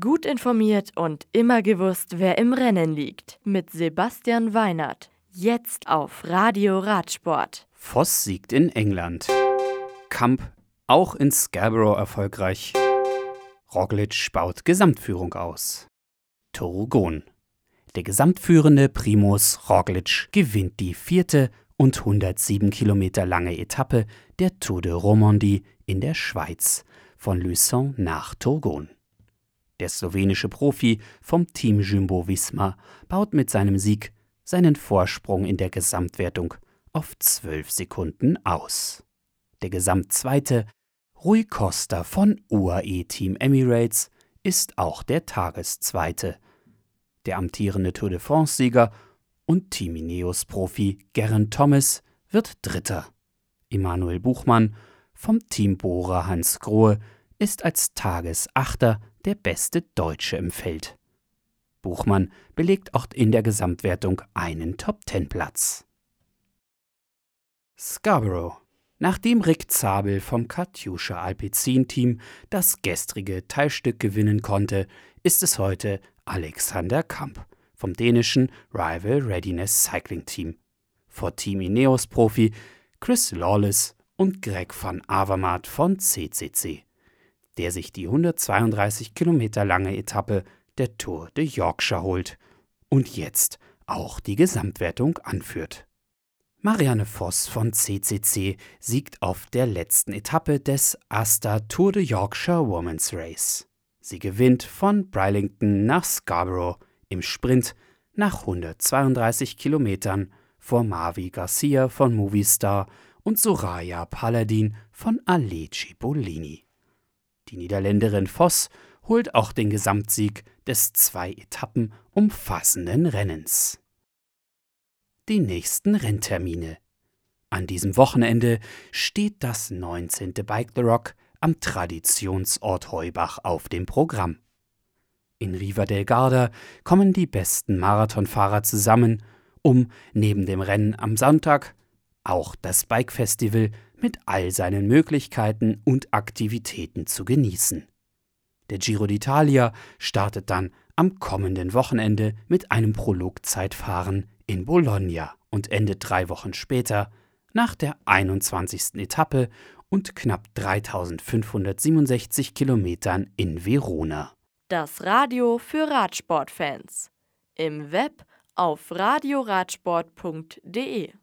Gut informiert und immer gewusst, wer im Rennen liegt. Mit Sebastian Weinert. Jetzt auf Radio Radsport. Voss siegt in England. Kamp auch in Scarborough erfolgreich. Roglic baut Gesamtführung aus. Turgon. Der gesamtführende Primus Roglic gewinnt die vierte und 107 Kilometer lange Etappe der Tour de Romandie in der Schweiz von Luçon nach Turgon. Der slowenische Profi vom Team Jumbo Visma baut mit seinem Sieg seinen Vorsprung in der Gesamtwertung auf 12 Sekunden aus. Der Gesamtzweite, Rui Costa von UAE Team Emirates, ist auch der Tageszweite. Der amtierende Tour de France-Sieger und Team Ineos-Profi Geraint Thomas wird Dritter. Emanuel Buchmann vom Team Bora Hans Grohe ist als Tagesachter der beste Deutsche im Feld. Buchmann belegt auch in der Gesamtwertung einen Top-10-Platz. Scarborough. Nachdem Rick Zabel vom Katjuscha Alpecin-Team das gestrige Teilstück gewinnen konnte, ist es heute Alexander Kamp vom dänischen Rival Readiness Cycling Team. Vor Team Ineos-Profi Chris Lawless und Greg van Avermaet von CCC der sich die 132 Kilometer lange Etappe der Tour de Yorkshire holt und jetzt auch die Gesamtwertung anführt. Marianne Voss von CCC siegt auf der letzten Etappe des Asta Tour de Yorkshire Women's Race. Sie gewinnt von Brylington nach Scarborough im Sprint nach 132 Kilometern vor Mavi Garcia von Movistar und Soraya Paladin von Aleci Bolini. Die Niederländerin Voss holt auch den Gesamtsieg des zwei Etappen umfassenden Rennens. Die nächsten Renntermine. An diesem Wochenende steht das 19. Bike the Rock am Traditionsort Heubach auf dem Programm. In Riva del Garda kommen die besten Marathonfahrer zusammen, um neben dem Rennen am Sonntag auch das Bike Festival mit all seinen Möglichkeiten und Aktivitäten zu genießen. Der Giro d'Italia startet dann am kommenden Wochenende mit einem Prologzeitfahren in Bologna und endet drei Wochen später nach der 21. Etappe und knapp 3567 Kilometern in Verona. Das Radio für Radsportfans. Im Web auf radioradsport.de